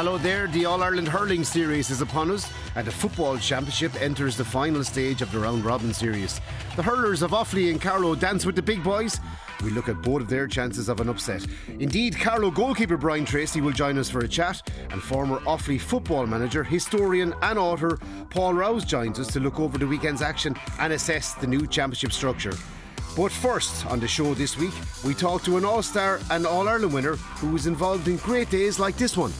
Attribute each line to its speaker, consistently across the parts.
Speaker 1: Hello there, the All Ireland Hurling Series is upon us, and the Football Championship enters the final stage of the Round Robin Series. The hurlers of Offaly and Carlow dance with the big boys. We look at both of their chances of an upset. Indeed, Carlow goalkeeper Brian Tracey will join us for a chat, and former Offaly football manager, historian, and author Paul Rouse joins us to look over the weekend's action and assess the new championship structure. But first, on the show this week, we talk to an All Star and All Ireland winner who was involved in great days like this one.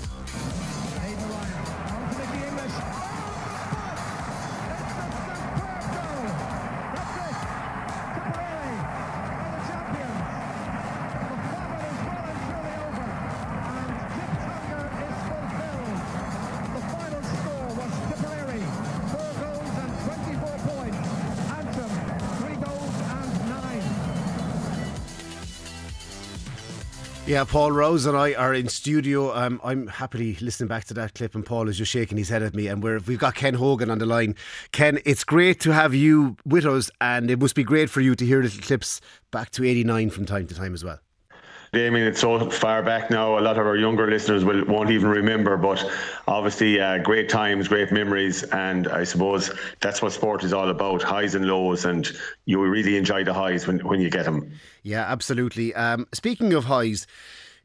Speaker 1: Yeah, Paul Rouse and I are in studio. Um, I'm happily listening back to that clip, and Paul is just shaking his head at me. And we have got Ken Hogan on the line. Ken, it's great to have you with us, and it must be great for you to hear little clips back to '89 from time to time as well.
Speaker 2: Damien, it's so far back now. A lot of our younger listeners will, won't even remember, but obviously, uh, great times, great memories, and I suppose that's what sport is all about: highs and lows, and you really enjoy the highs when, when you get them.
Speaker 1: Yeah, absolutely. Um, speaking of highs,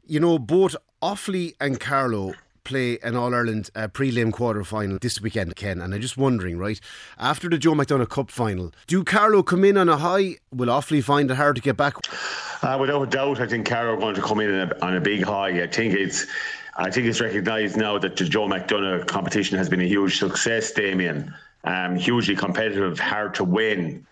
Speaker 1: you know, both Offaly and Carlow play an All Ireland uh, prelim quarter final this weekend, Ken. And I'm just wondering, right, after the Joe McDonagh Cup final, do Carlow come in on a high? Will Offaly find it hard to get back?
Speaker 2: Uh, without a doubt, I think Carlow are going to come in on a, on a big high. I think it's. I think it's recognised now that the Joe McDonagh competition has been a huge success, Damien. Um, hugely competitive, hard to win.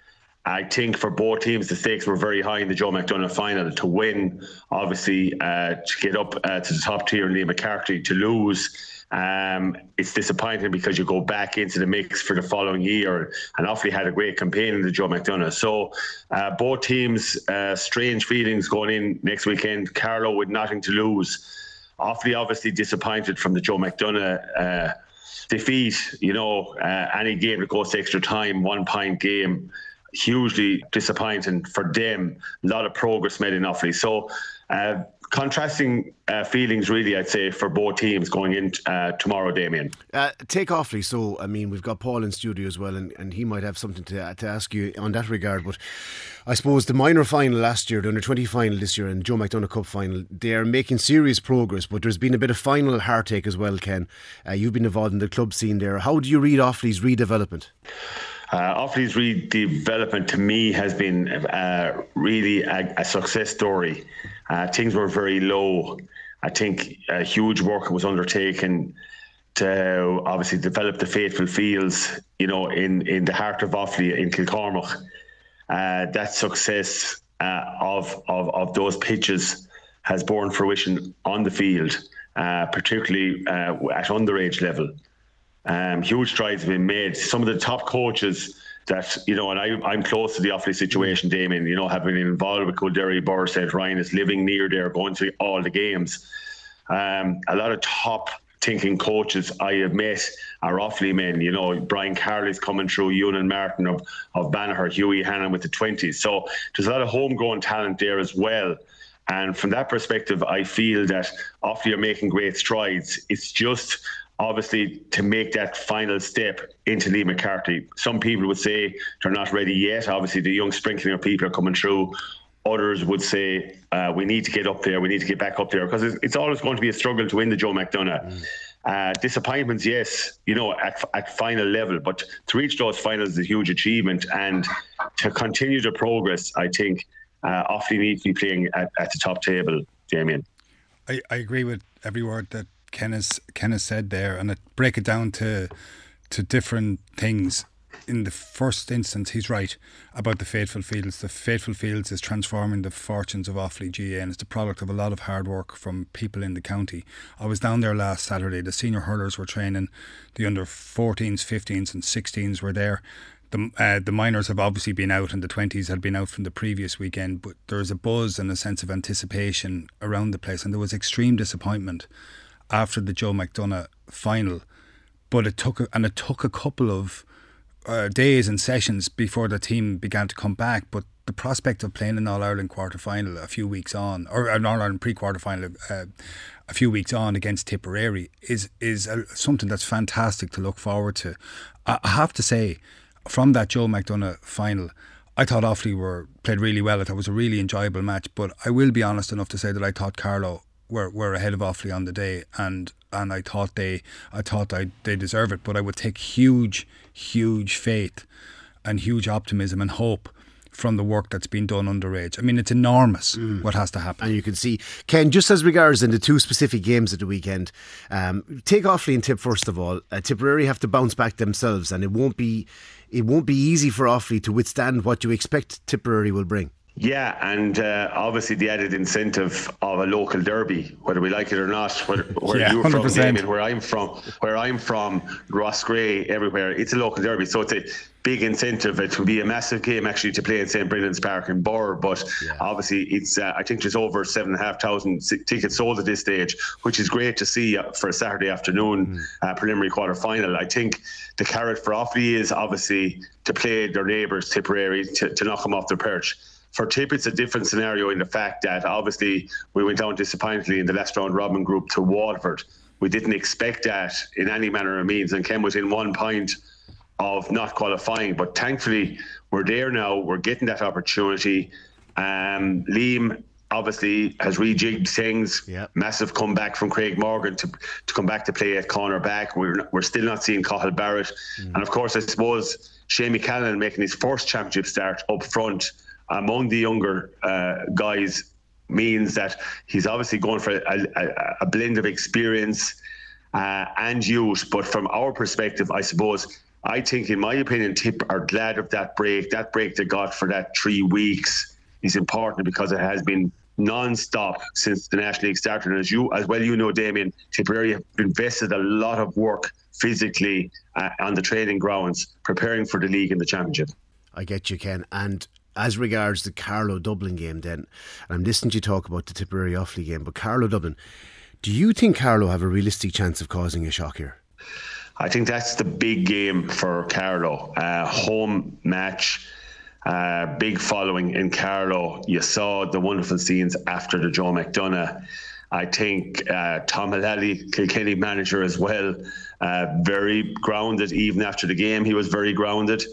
Speaker 2: I think for both teams, the stakes were very high in the Joe McDonagh final to win, obviously, uh, to get up uh, to the top tier in Liam McCarthy, to lose. Um, it's disappointing because you go back into the mix for the following year, and Offaly had a great campaign in the Joe McDonagh. So, uh, both teams, uh, strange feelings going in next weekend. Carlow with nothing to lose. Offaly obviously disappointed from the Joe McDonagh uh, defeat. You know, uh, any game that goes extra time, one point game hugely disappointing for them. A lot of progress made in Offaly. So, uh, contrasting uh, feelings, really, I'd say, for both teams going in uh, tomorrow, Damien.
Speaker 1: Uh, take Offaly. So, I mean, we've got Paul in studio as well, and, and he might have something to, to ask you on that regard. But I suppose the minor final last year, the under 20 final this year, and Joe McDonagh Cup final, they are making serious progress, but there's been a bit of final heartache as well, Ken. Uh, you've been involved in the club scene there. How do you read Offaly's redevelopment?
Speaker 2: Uh, Offaly's redevelopment to me has been uh, really a, a, success story. Uh, things were very low. I think huge work was undertaken to obviously develop the faithful fields, you know, in, in the heart of Offaly in Kilcormac. Uh, that success uh, of, of, of those pitches has borne fruition on the field, uh, particularly at underage level. Um, huge strides have been made. Some of the top coaches that, you know, and I, I'm close to the Offaly situation, Damien, you know, have been involved with Kildare, Borset, Ryan is living near there, going to all the games. Um, a lot of top thinking coaches I have met are Offaly men. You know, Brian Carley's coming through, Ewan Martin of, of Banagher, Hughie Hannon with the 20s. So there's a lot of homegrown talent there as well. And from that perspective, I feel that Offaly are making great strides. It's just obviously to make that final step into Liam McCarthy. Some people would say they're not ready yet. Obviously, the young sprinkling of people are coming through. Others would say uh, we need to get up there. We need to get back up there because it's, it's always going to be a struggle to win the Joe McDonagh. Mm. Uh, disappointments, yes, you know, at, at final level, but to reach those finals is a huge achievement. And to continue the progress, I think uh, Offaly need to be playing at, at the top table, Damien.
Speaker 3: I, I agree with every word that Ken has, Ken has said there, and I break it down to to different things. In the first instance, he's right about the Faithful Fields. The Faithful Fields is transforming the fortunes of Offaly GAA, and it's the product of a lot of hard work from people in the county. I was down there last Saturday. The senior hurlers were training, the under 14s, 15s, and 16s were there. The, uh, the minors have obviously been out and the 20s had been out from the previous weekend, but there's a buzz and a sense of anticipation around the place, and there was extreme disappointment after the Joe McDonagh final, but it took and it took a couple of uh, days and sessions before the team began to come back. But the prospect of playing an All Ireland quarter final a few weeks on, or an All Ireland pre quarter final uh, a few weeks on against Tipperary is is a, something that's fantastic to look forward to. I, I have to say, from that Joe McDonagh final. I thought Offaly were played really well. I thought it was a really enjoyable match. But I will be honest enough to say that I thought Carlow were, were ahead of Offaly on the day, and and I thought they I thought I, they deserve it. But I would take huge, huge faith and huge optimism and hope from the work that's been done underage. I mean, it's enormous mm. what has to happen.
Speaker 1: And you can see, Ken, just as regards in the two specific games at the weekend, um, take Offaly and Tip first of all. Uh, Tipperary have to bounce back themselves, and it won't be it won't be easy for Offaly to withstand what you expect Tipperary will bring.
Speaker 2: Yeah, and uh, obviously the added incentive of a local derby, whether we like it or not, where, where yeah, you're 100%. from, Damien, where I'm from, where I'm from, Roscrea, everywhere, it's a local derby. So it's a big incentive. It will be a massive game actually to play in St Brendan's Park in Birr, but yeah. obviously it's uh, I think there's over seven and a half thousand tickets sold at this stage, which is great to see uh, for a Saturday afternoon mm. uh, preliminary quarter final. I think the carrot for Offaly is obviously to play their neighbours Tipperary to, to knock them off their perch for Tip, it's a different scenario in the fact that obviously we went down disappointingly in the last round robin group to Waterford. We didn't expect that in any manner or means, and Ken was in one point of not qualifying. But thankfully, we're there now. We're getting that opportunity. Um, Liam obviously has rejigged things.
Speaker 1: Yep.
Speaker 2: Massive comeback from Craig Morgan to, to come back to play at cornerback. We're we're still not seeing Cathal Barrett, mm. and of course, I suppose Shane Callan making his first championship start up front among the younger uh, guys means that he's obviously going for a, a, a blend of experience uh, and youth. But from our perspective, I suppose, I think, in my opinion, Tip are glad of that break. That break they got for that three weeks is important because it has been non-stop since the National League started. And as you, as well, you know, Damien, Tipperary have invested a lot of work physically uh, on the training grounds, preparing for the league and the championship.
Speaker 1: I get you, Ken. And as regards the Carlow Dublin game, then, and I'm listening to you talk about the Tipperary Offaly game, but Carlow Dublin, do you think Carlow have a realistic chance of causing a shock here?
Speaker 2: I think that's the big game for Carlow. Uh, home match, uh, big following in Carlow. You saw the wonderful scenes after the Joe McDonagh. I think uh, Tom Mullally, Kilkenny manager as well, uh, very grounded even after the game. He was very grounded.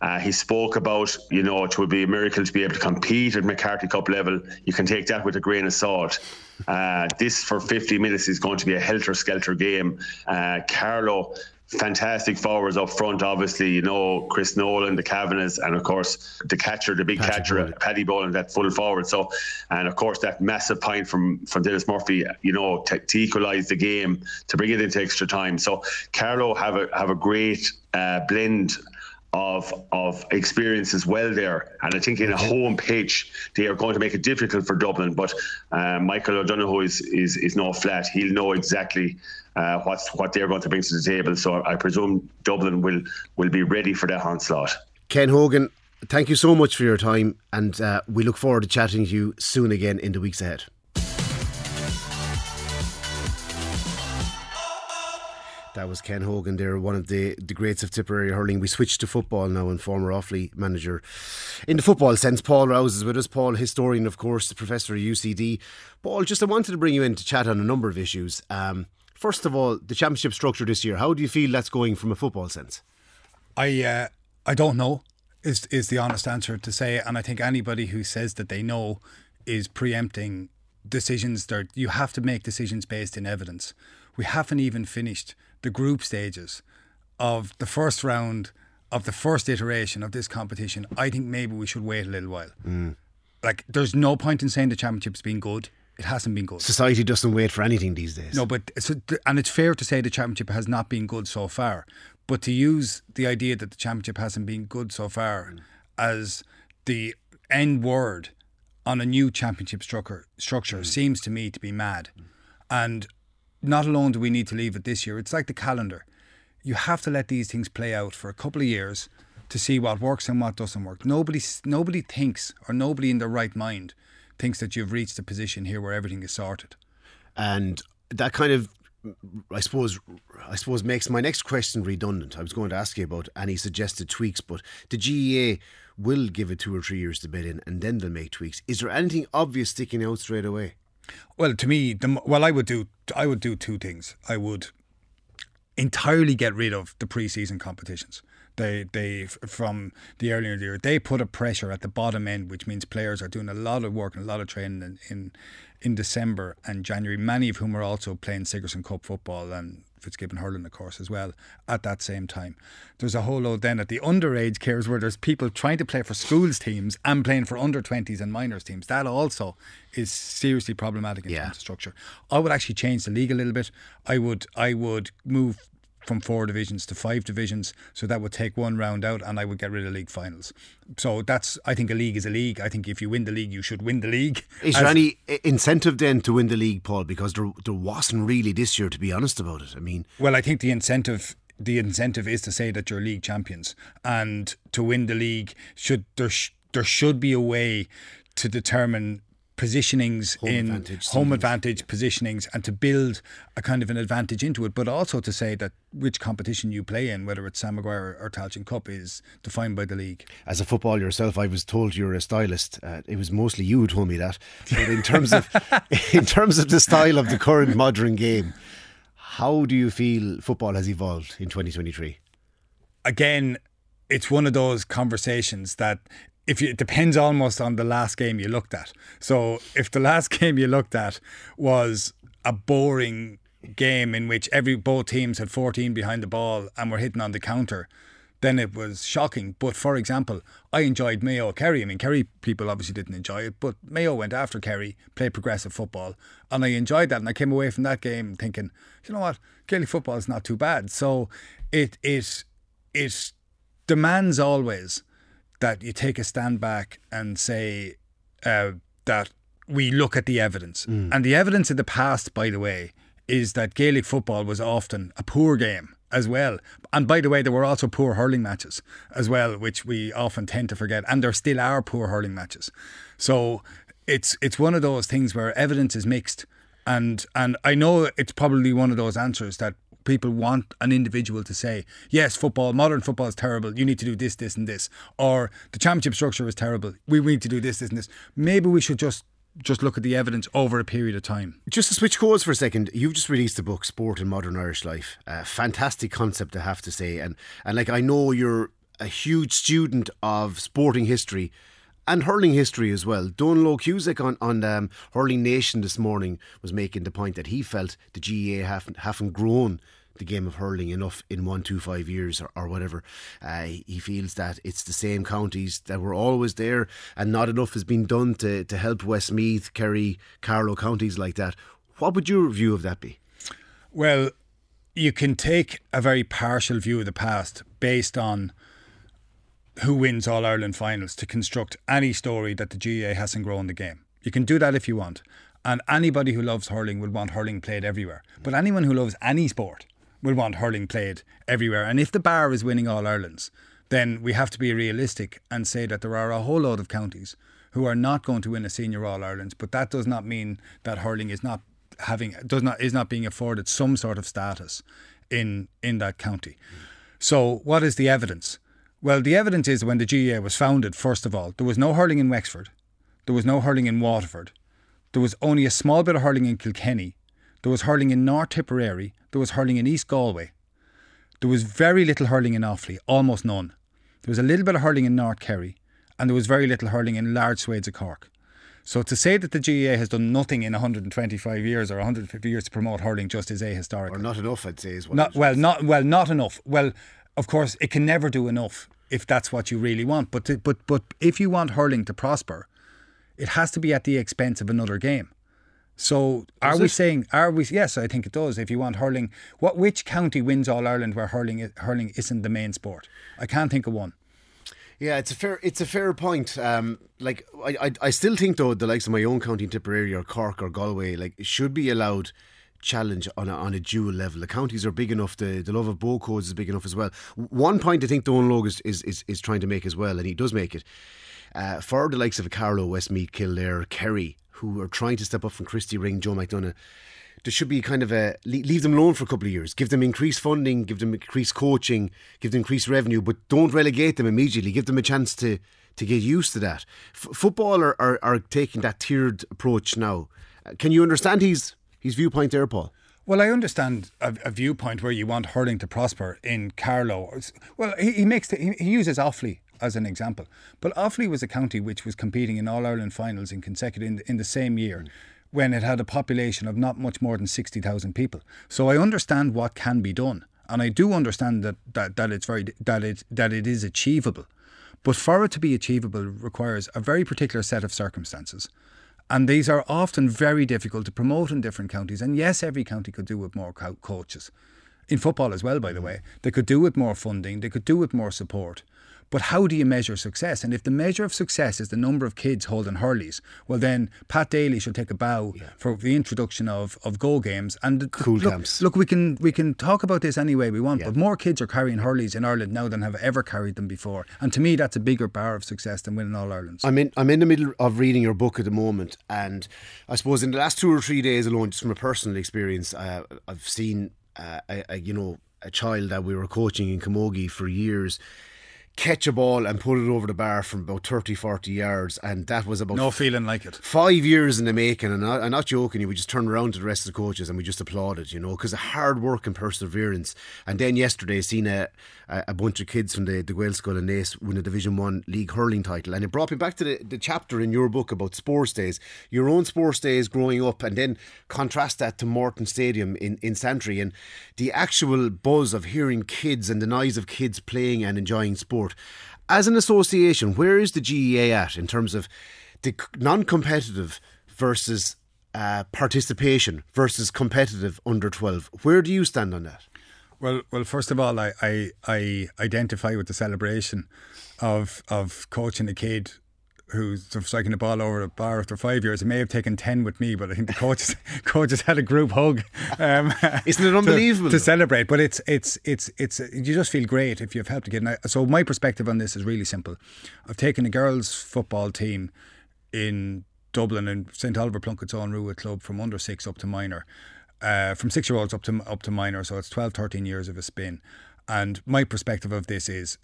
Speaker 2: Uh, he spoke about, you know, it would be a miracle to be able to compete at McCarthy Cup level. You can take that with a grain of salt. Uh, this for 50 minutes is going to be a helter skelter game. Uh, Carlow, fantastic forwards up front, obviously, you know, Chris Nolan, the Kavanaghs, and of course the catcher, the big Paddy catcher, Boland. Paddy Boland, that full forward. So, and of course that massive point from from Dennis Murphy, you know, to, to equalise the game, to bring it into extra time. So, Carlow have a have a great uh, blend of of experience as well there. And I think in a home pitch, they are going to make it difficult for Dublin. But uh, Michael O'Donoghue is, is is no flat. He'll know exactly uh, what's what they're going to bring to the table. So I presume Dublin will will be ready for that onslaught.
Speaker 1: Ken Hogan, thank you so much for your time, and uh, we look forward to chatting to you soon again in the weeks ahead. That was Ken Hogan there, one of the, the greats of Tipperary hurling. We switched to football now and former Offaly manager in the football sense. Paul Rouse is with us. Paul, historian, of course, professor at UCD. Paul, just I wanted to bring you in to chat on a number of issues. Um, first of all, the championship structure this year. How do you feel that's going from a football sense?
Speaker 3: I uh, I don't know is is the honest answer to say, and I think anybody who says that they know is preempting decisions. That you have to make decisions based in evidence. We haven't even finished the group stages of the first round of the first iteration of this competition, I think maybe we should wait a little while.
Speaker 1: Mm.
Speaker 3: Like, there's no point in saying the championship's been good. It hasn't been good.
Speaker 1: Society doesn't wait for anything these days.
Speaker 3: No, but it's, and it's fair to say the championship has not been good so far. But to use the idea that the championship hasn't been good so far mm. as the end word on a new championship structure structure mm. seems to me to be mad. And not alone do we need to leave it this year, it's like the calendar. You have to let these things play out for a couple of years to see what works and what doesn't work. Nobody, nobody thinks, or nobody in their right mind thinks that you've reached a position here where everything is sorted.
Speaker 1: And that kind of I suppose I suppose makes my next question redundant. I was going to ask you about any suggested tweaks, but the GAA will give it two or three years to bed in, and then they'll make tweaks. Is there anything obvious sticking out straight away?
Speaker 3: Well, to me, the, well, I would do I would do two things. I would entirely get rid of the pre-season competitions. They they from the earlier year they put a pressure at the bottom end, which means players are doing a lot of work and a lot of training in in, in December and January. Many of whom are also playing Sigerson Cup football and Fitzgibbon hurling, of course, as well at that same time. There's a whole load then at the underage cares where there's people trying to play for schools teams and playing for under 20s and minors teams. That also is seriously problematic in yeah. terms of structure. I would actually change the league a little bit. I would I would move from four divisions to five divisions. So that would take one round out, and I would get rid of league finals. So that's I think a league is a league. I think if you win the league, you should win the league.
Speaker 1: Is there any incentive then to win the league, Paul? Because there there wasn't really this year, to be honest about it. I mean,
Speaker 3: well, I think the incentive the incentive is to say that you're league champions and to win the league should there sh- there should be a way to determine positionings
Speaker 1: home
Speaker 3: in
Speaker 1: advantage,
Speaker 3: home advantage positionings and to build a kind of an advantage into it, but also to say that which competition you play in, whether it's Sam Maguire or Tailteann Cup, is defined by the league.
Speaker 1: As a footballer yourself, I was told you're a stylist. Uh, it was mostly you who told me that. But in terms of in terms of the style of the current modern game, how do you feel football has evolved in 2023?
Speaker 3: Again, it's one of those conversations that if you, it depends almost on the last game you looked at. So if the last game you looked at was a boring game in which every both teams had 14 behind the ball and were hitting on the counter, then it was shocking. But for example, I enjoyed Mayo Kerry. I mean, Kerry people obviously didn't enjoy it, but Mayo went after Kerry, played progressive football, and I enjoyed that. And I came away from that game thinking, you know what, Gaelic football is not too bad. So it it it demands always that you take a stand back and say uh, that we look at the evidence. Mm. And the evidence in the past, by the way, is that Gaelic football was often a poor game as well. And by the way, there were also poor hurling matches as well, which we often tend to forget. And there still are poor hurling matches. So it's it's one of those things where evidence is mixed. And and I know it's probably one of those answers that people want an individual to say, yes, football, modern football is terrible. You need to do this, this, and this. Or the championship structure is terrible. We need to do this, this, and this. Maybe we should just just look at the evidence over a period of time.
Speaker 1: Just to switch course for a second, you've just released the book "Sport in Modern Irish Life." A fantastic concept, I have to say, and and like I know you're a huge student of sporting history and hurling history as well. Donal Cusack on, on um, Hurling Nation this morning was making the point that he felt the GAA haven't, haven't grown the game of hurling enough in one, two, five years or, or whatever. Uh, he feels that it's the same counties that were always there and not enough has been done to, to help Westmeath, Kerry, Carlow counties like that. What would your view of that be?
Speaker 3: Well, you can take a very partial view of the past based on who wins All Ireland finals to construct any story that the GAA hasn't grown the game. You can do that if you want. And anybody who loves hurling will want hurling played everywhere. But anyone who loves any sport will want hurling played everywhere. And if the bar is winning All Irelands, then we have to be realistic and say that there are a whole load of counties who are not going to win a senior All Irelands. But that does not mean that hurling is not having does not is not being afforded some sort of status in in that county. So what is the evidence? Well, the evidence is when the GAA was founded, first of all, there was no hurling in Wexford, there was no hurling in Waterford, there was only a small bit of hurling in Kilkenny, there was hurling in North Tipperary, there was hurling in East Galway, there was very little hurling in Offaly, almost none. There was a little bit of hurling in North Kerry, and there was very little hurling in large swathes of Cork. So to say that the GAA has done nothing in 125 years or 150 years to promote hurling just is ahistorical.
Speaker 1: Or not enough, I'd say, is what.
Speaker 3: Not well, not well, not enough. Well, of course, it can never do enough if that's what you really want. But to, but but if you want hurling to prosper, it has to be at the expense of another game. So are we saying are we yes I think it does if you want hurling what which county wins all Ireland where hurling hurling isn't the main sport I can't think of one
Speaker 1: yeah, it's a fair it's a fair point. Um, like I, I, I still think though the likes of my own county, Tipperary or Cork or Galway, like should be allowed challenge on a, on a dual level. The counties are big enough. The, the love of bow codes is big enough as well. One point I think Dónal Óg is, is, is, is trying to make as well, and he does make it. Uh, for the likes of Carlow, Westmeath, Kildare, Kerry, who are trying to step up from Christy Ring, Joe McDonagh, there should be kind of a leave them alone for a couple of years, give them increased funding, give them increased coaching, give them increased revenue, but don't relegate them immediately. Give them a chance to to get used to that. F- football are, are, are taking that tiered approach now. Uh, can you understand his his viewpoint there, Paul?
Speaker 3: Well, I understand a, a, viewpoint where you want hurling to prosper in Carlow. Well, he, he makes the, he, he uses Offaly as an example, but Offaly was a county which was competing in All Ireland finals in consecutive in, in the same year. Mm. When it had a population of not much more than 60,000 people. So I understand what can be done. And I do understand that, that, that it's very that it that it is achievable. But for it to be achievable requires a very particular set of circumstances. And these are often very difficult to promote in different counties. And yes, every county could do with more co- coaches. In football as well, by the way. They could do with more funding, they could do with more support. But how do you measure success? And if the measure of success is the number of kids holding hurleys, well, then Pat Daly should take a bow yeah. for the introduction of, of go games and
Speaker 1: cool
Speaker 3: look,
Speaker 1: camps.
Speaker 3: Look, we can we can talk about this any way we want, yeah. but more kids are carrying hurleys in Ireland now than have ever carried them before. And to me, that's a bigger bar of success than winning All Ireland.
Speaker 1: I'm in I'm in the middle of reading your book at the moment, and I suppose in the last two or three days alone, just from a personal experience, uh, I've seen uh, a, a, you know a child that we were coaching in Camogie for years catch a ball and put it over the bar from about 30, 40 yards. And that was about.
Speaker 3: No feeling like it.
Speaker 1: Five years in the making. And I'm not joking you. We just turned around to the rest of the coaches and we just applauded, you know, because of hard work and perseverance. And then yesterday, seen a, a bunch of kids from the, the Gaelscoil and Naas win a Division 1 league hurling title. And it brought me back to the, the chapter in your book about sports days, your own sports days growing up, and then contrast that to Morton Stadium in, in Santry and the actual buzz of hearing kids and the noise of kids playing and enjoying sport. As an association, where is the GAA at in terms of the non competitive versus uh, participation versus competitive under 12? Where do you stand on that?
Speaker 3: Well, well, first of all, I, I, I identify with the celebration of of coaching a kid who's sort of striking the ball over a bar after five years. It may have taken ten with me, but I think the coaches coaches had a group hug.
Speaker 1: Um, Isn't it unbelievable
Speaker 3: to, to, celebrate? But it's it's it's it's you just feel great if you've helped a kid. So my perspective on this is really simple. I've taken a girls' football team in Dublin and St Oliver Plunkett's Eoghan Ruadh Club from under six up to minor uh, from six year olds up to up to minor, so it's 12, 13 years of a spin. And my perspective of this is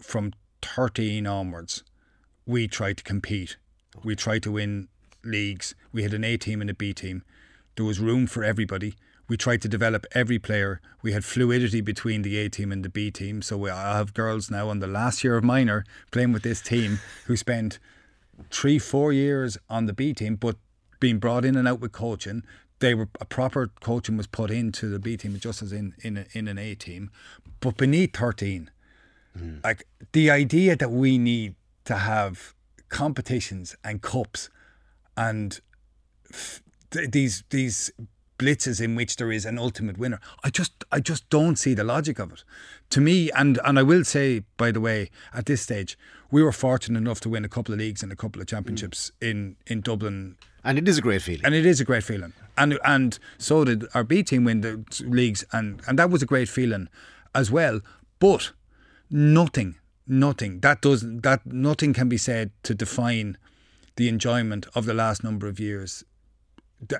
Speaker 3: from 13 onwards, we tried to compete. We tried to win leagues. We had an A team and a B team. There was room for everybody. We tried to develop every player. We had fluidity between the A team and the B team. So we, I have girls now on the last year of minor playing with this team who spent three, four years on the B team, but being brought in and out with coaching they were a proper coaching was put into the B team just as in in, a, in an A team, but beneath thirteen, mm. like the idea that we need to have competitions and cups and f- these these blitzes in which there is an ultimate winner. I just I just don't see the logic of it. To me, and and I will say by the way, at this stage, we were fortunate enough to win a couple of leagues and a couple of championships mm. in in Dublin.
Speaker 1: And it is a great feeling.
Speaker 3: And it is a great feeling. And and so did our B team win the leagues and and that was a great feeling as well. But nothing, nothing that does that nothing can be said to define the enjoyment of the last number of years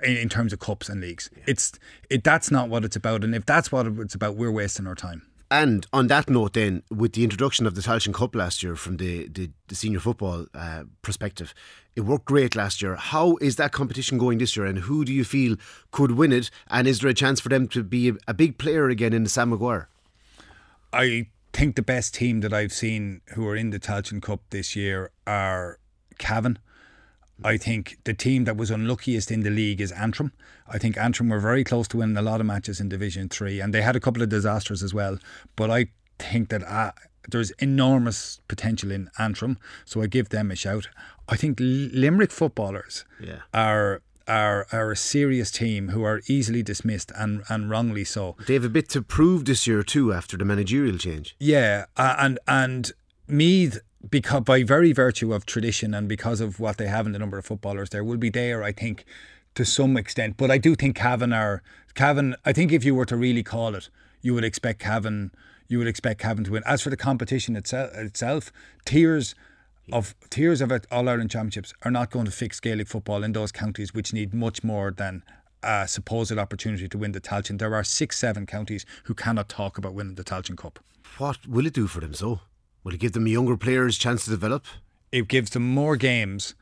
Speaker 3: in, terms of cups and leagues. Yeah. It's it that's not what it's about, and if that's what it's about, we're wasting our time.
Speaker 1: And on that note, then, with the introduction of the Tailteann Cup last year from the, the, the senior football uh, perspective, it worked great last year. How is that competition going this year, and who do you feel could win it? And is there a chance for them to be a, a big player again in the Sam Maguire?
Speaker 3: I think the best team that I've seen who are in the Tailteann Cup this year are Cavan. I think the team that was unluckiest in the league is Antrim. I think Antrim were very close to winning a lot of matches in Division 3 and they had a couple of disasters as well. But I think that uh, there's enormous potential in Antrim, so I give them a shout. I think Limerick footballers yeah. are are are a serious team who are easily dismissed and and wrongly so.
Speaker 1: They have a bit to prove this year too after the managerial change.
Speaker 3: Yeah, and and Meath because by very virtue of tradition and because of what they have in the number of footballers there will be there I think to some extent but I do think Cavan are Cavan I think if you were to really call it you would expect Cavan you would expect Cavan to win as for the competition itself itself tiers of tiers of All Ireland championships are not going to fix Gaelic football in those counties which need much more than a supposed opportunity to win the Tailteann. There are six, seven counties who cannot talk about winning the Tailteann Cup.
Speaker 1: What will it do for them, so? Will it give them younger players a chance to develop?
Speaker 3: It gives them more games.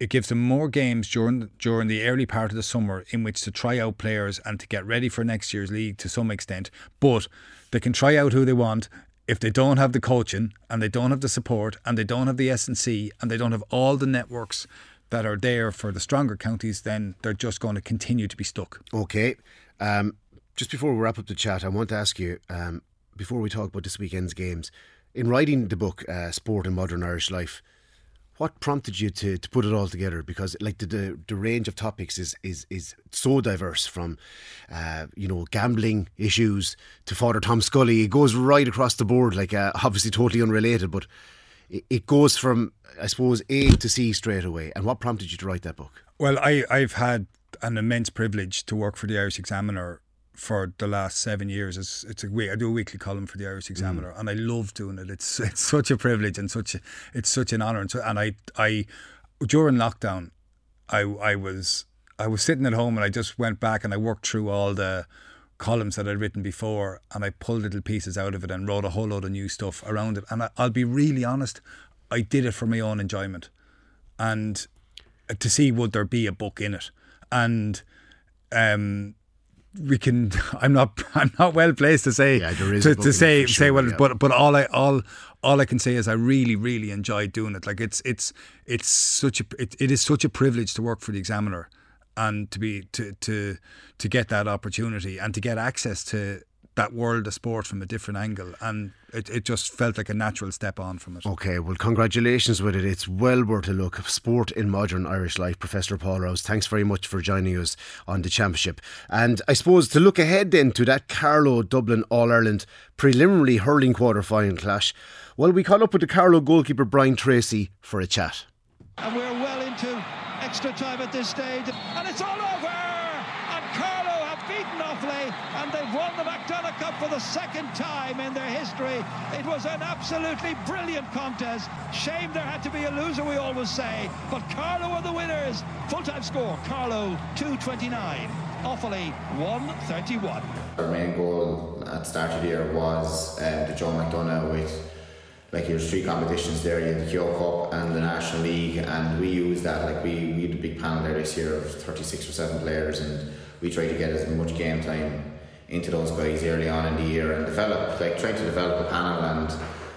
Speaker 3: It gives them more games during during the early part of the summer in which to try out players and to get ready for next year's league to some extent. But they can try out who they want if they don't have the coaching and they don't have the support and they don't have the S&C and they don't have all the networks that are there for the stronger counties, then they're just going to continue to be stuck.
Speaker 1: Okay. Um, just before we wrap up the chat, I want to ask you um, before we talk about this weekend's games, in writing the book uh, Sport in Modern Irish Life, what prompted you to, to put it all together? Because like the, the, the range of topics is is is so diverse from, uh, you know, gambling issues to Father Tom Scully. It goes right across the board. Like uh, obviously totally unrelated, but it, it goes from I suppose A to C straight away. And what prompted you to write that book?
Speaker 3: Well, I I've had an immense privilege to work for the Irish Examiner for the last seven years. It's, it's a week. I do a weekly column for the Irish Examiner, mm. and I love doing it. It's it's such a privilege and such a, it's such an honour. And, so, and I I during lockdown, I I was I was sitting at home and I just went back and I worked through all the columns that I'd written before and I pulled little pieces out of it and wrote a whole load of new stuff around it. And I, I'll be really honest, I did it for my own enjoyment, and to see would there be a book in it, and um we can. I'm not. I'm not well placed to say.
Speaker 1: Yeah, there is
Speaker 3: to, to say
Speaker 1: sure,
Speaker 3: say well,
Speaker 1: yeah.
Speaker 3: but but all I all all I can say is I really really enjoyed doing it. Like it's it's it's such a it, it is such a privilege to work for the Examiner and to be to to to get that opportunity and to get access to that world of sport from a different angle and it, it just felt like a natural step on from it.
Speaker 1: Okay, well, congratulations with it. It's well worth a look. Sport in modern Irish life. Professor Paul Rouse, thanks very much for joining us on the championship. And I suppose to look ahead then to that Carlow Dublin All Ireland preliminary hurling quarter final clash, well, we caught up with the Carlow goalkeeper Brian Tracey for a chat.
Speaker 4: And we're well into extra time at this stage, and it's all over! And they've won the McDonagh Cup for the second time in their history. It was an absolutely brilliant contest. Shame there had to be a loser, we always say. But Carlow are the winners. Full-time score, Carlow 229. Offaly 131.
Speaker 5: Our main goal at the start of the year was um, the Joe McDonagh with like there's three competitions there, you have the Kehoe Cup and the National League and we used that like we, we had a big panel there this year of 36 or 7 players and we tried to get as much game time into those guys early on in the year and develop like trying to develop a panel and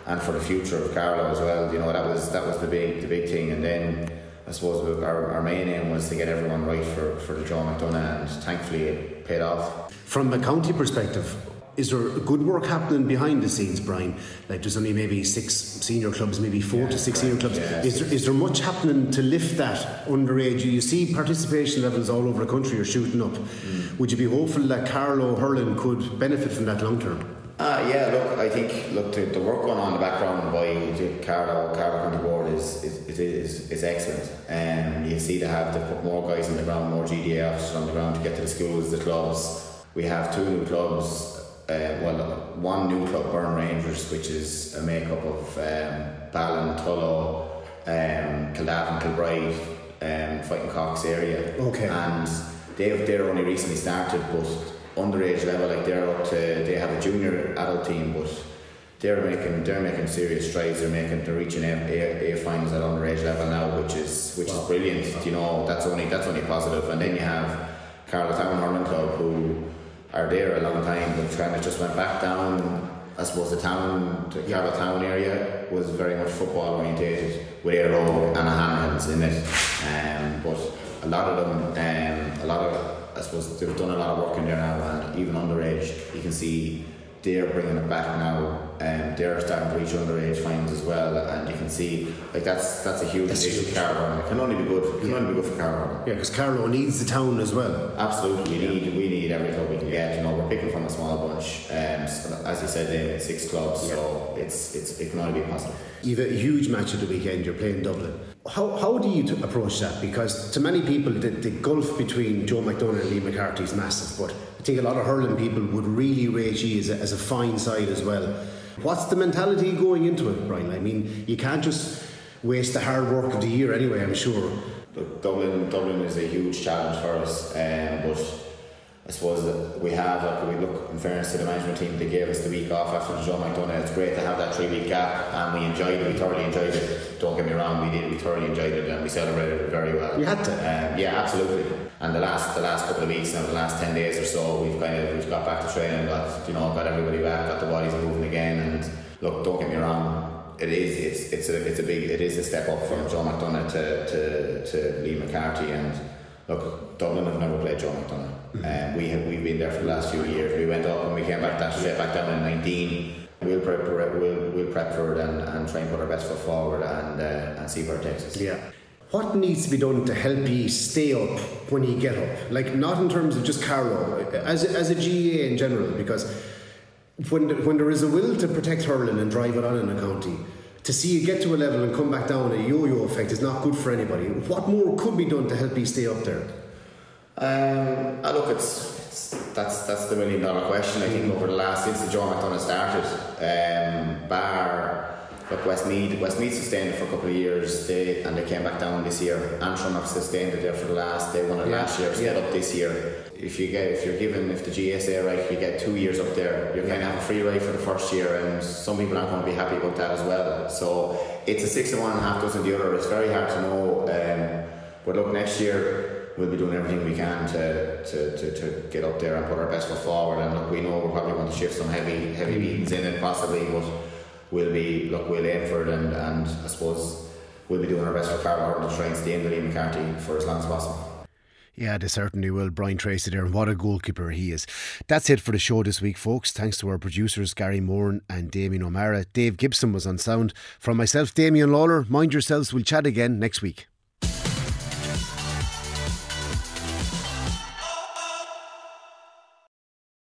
Speaker 5: and for the future of Carlow as well. You know that was that was the big the big thing. And then I suppose our, our main aim was to get everyone right for, for the Joe McDonagh and thankfully it paid off.
Speaker 1: From a county perspective, is there good work happening behind the scenes, Brian? Like there's only maybe six senior clubs, maybe four yeah, to six senior clubs.
Speaker 5: Yeah,
Speaker 1: is, there, is there much happening to lift that underage? You see participation levels all over the country are shooting up. Mm. Would you be hopeful that Carlow Hurling could benefit from that long term?
Speaker 5: Uh, yeah, look, I think look the, the work going on in the background by Carlo, Carlow County Board is is, is, is excellent. And um, you see they have to put more guys on the ground, more GDA officers on the ground to get to the schools, the clubs. We have two new clubs uh, well, one new club, Burren Rangers, which is a makeup of um, Ballon, Tullow, um, Kilbride, um, Fighting Cocks area.
Speaker 1: Okay.
Speaker 5: And they've they're only recently started, but underage level, like they're up to they have a junior adult team, but they're making they're making serious strides. They're making they're reaching A, A, A finals at underage level now, which is which wow. is brilliant. You know, that's only that's only positive. And then you have Carlow Town Hurling Club who are there a long time, but kind of just went back down. I suppose the town, the Carlow town area was very much football orientated with Éire Óg and O'Hanrahans in it. Um, but a lot of them, um, a lot of, I suppose they've done a lot of work in there now, and even underage, you can see they're bringing it back now and they're starting to reach underage finals as well and you can see like that's that's a huge that's addition to Carlow it can only be good it can yeah. only be good for Carlow
Speaker 1: yeah because Carlow needs the town as well
Speaker 5: absolutely we need we need every club we can get you know we're picking from a small bunch um, as you said they six clubs yeah. so it's it's it can only be possible.
Speaker 1: you've a huge match at the weekend you're playing Dublin how, how do you t- approach that because to many people the, the gulf between Joe McDonagh and Liam McCarthy is massive but I think a lot of hurling people would really rate you as a, as a fine side as well. What's the mentality going into it, Brian? I mean, you can't just waste the hard work of the year anyway, I'm sure.
Speaker 5: Dublin, Dublin is a huge challenge for us, um, but I suppose that we have, like, we look in fairness to the management team, they gave us the week off after the Joe McDonagh. It's great to have that three week gap, and we enjoyed it. We thoroughly enjoyed it. Don't get me wrong, we did. We thoroughly enjoyed it, and we celebrated it very well.
Speaker 1: You had to.
Speaker 5: Um, yeah, absolutely. And the last the last couple of weeks, now the last ten days or so, we've kind of we've got back to training, got you know got everybody back, got the bodies moving again. And look, don't get me wrong, it is it's it's a it's a big it is a step up from Joe McDonagh to to, to Liam McCarthy and look Dublin have never played Joe McDonagh and mm-hmm. um, we have we've been there for the last few years. We went up and we came back that straight back down in 19 we'll prep we'll, we'll prep for it and, and try and put our best foot forward and uh, and see where it takes us.
Speaker 1: Yeah. What needs to be done to help you stay up when you get up? Like not in terms of just Carlow as, as a GA in general because when, when there is a will to protect hurling and drive it on in a county to see you get to a level and come back down, a yo-yo effect is not good for anybody. What more could be done to help you stay up there?
Speaker 5: Um, I look, it's, it's, that's that's the million dollar question. I think over the last since the Joe McDonagh started, um, bar look Westmead, Westmeath sustained it for a couple of years. They and they came back down this year. Antrim have sustained it there for the last. They won it yeah. last year. Stayed yeah. up this year if you get if you're given if the GSA right you get two years up there you're going to have a free ride for the first year and some people aren't going to be happy about that as well so it's a six and one and a half dozen the other it's very hard to know um, but look next year we'll be doing everything we can to, to, to, to get up there and put our best foot forward and look we know we're probably going to shift some heavy heavy beatings in it possibly but we'll be look we'll aim for it and, and I suppose we'll be doing our best for Carlow to try and stay in the Liam McCarthy for as long as possible
Speaker 1: yeah, they certainly will. Brian Tracey there, and what a goalkeeper he is. That's it for the show this week, folks. Thanks to our producers, Gary Moore and Damien O'Mara. Dave Gibson was on sound. From myself, Damien Lawlor, mind yourselves. We'll chat again next week.